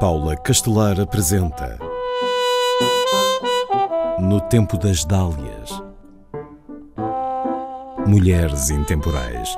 Paula Castelar apresenta No Tempo das Dálias Mulheres Intemporais.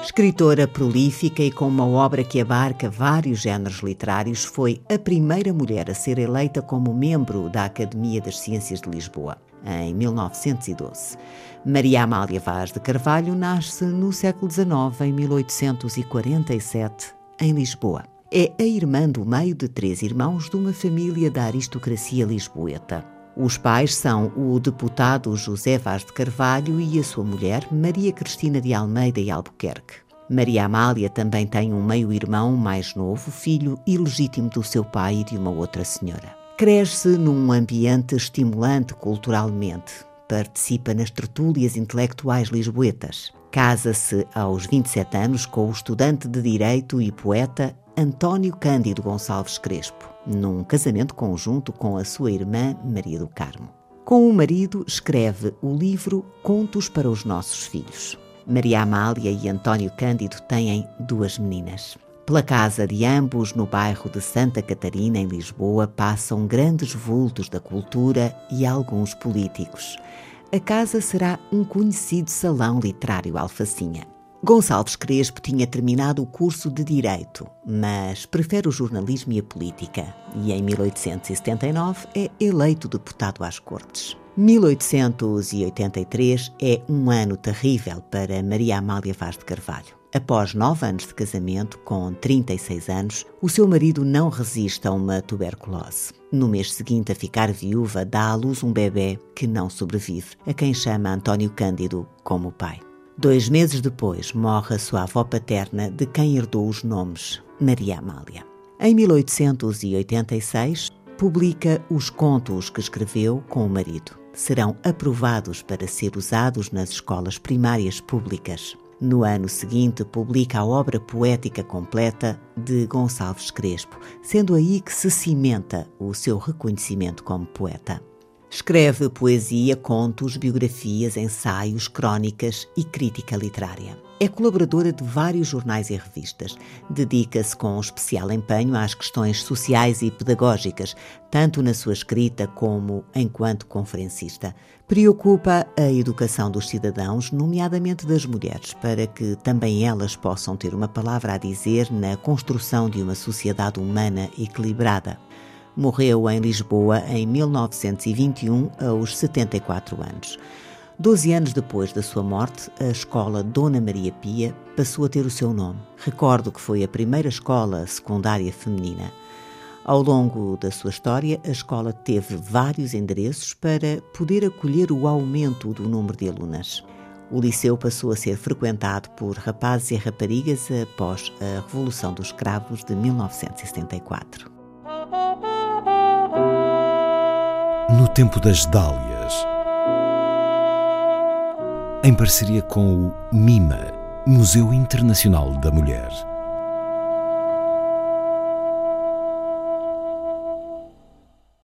Escritora prolífica e com uma obra que abarca vários géneros literários, foi a primeira mulher a ser eleita como membro da Academia das Ciências de Lisboa, em 1912. Maria Amália Vaz de Carvalho nasce no século XIX, em 1847, em Lisboa. É a irmã do meio de três irmãos de uma família da aristocracia lisboeta. Os pais são o deputado José Vaz de Carvalho e a sua mulher, Maria Cristina de Almeida e Albuquerque. Maria Amália também tem um meio-irmão mais novo, filho ilegítimo do seu pai e de uma outra senhora. Cresce num ambiente estimulante culturalmente. Participa nas tertúlias intelectuais lisboetas. Casa-se aos 27 anos com o estudante de Direito e poeta António Cândido Gonçalves Crespo, num casamento conjunto com a sua irmã Maria do Carmo. Com o marido, escreve o livro Contos para os Nossos Filhos. Maria Amália e António Cândido têm duas meninas. Pela casa de ambos, no bairro de Santa Catarina, em Lisboa, passam grandes vultos da cultura e alguns políticos. A casa será um conhecido salão literário alfacinha. Gonçalves Crespo tinha terminado o curso de Direito, mas prefere o jornalismo e a política, e em 1879 é eleito deputado às Cortes. 1883 é um ano terrível para Maria Amália Vaz de Carvalho. Após nove anos de casamento, com 36 anos, o seu marido não resiste a uma tuberculose. No mês seguinte a ficar viúva, dá à luz um bebê que não sobrevive, a quem chama António Cândido como pai. Dois meses depois, morre a sua avó paterna, de quem herdou os nomes, Maria Amália. Em 1886, publica os contos que escreveu com o marido. Serão aprovados para ser usados nas escolas primárias públicas. No ano seguinte, publica a obra poética completa de Gonçalves Crespo, sendo aí que se cimenta o seu reconhecimento como poeta. Escreve poesia, contos, biografias, ensaios, crónicas e crítica literária. É colaboradora de vários jornais e revistas. Dedica-se com especial empenho às questões sociais e pedagógicas, tanto na sua escrita como enquanto conferencista. Preocupa a educação dos cidadãos, nomeadamente das mulheres, para que também elas possam ter uma palavra a dizer na construção de uma sociedade humana equilibrada. Morreu em Lisboa em 1921, aos 74 anos. Doze anos depois da sua morte, a escola Dona Maria Pia passou a ter o seu nome. Recordo que foi a primeira escola secundária feminina. Ao longo da sua história, a escola teve vários endereços para poder acolher o aumento do número de alunas. O liceu passou a ser frequentado por rapazes e raparigas após a Revolução dos Cravos de 1974. Tempo das Dálias, em parceria com o MIMA, Museu Internacional da Mulher.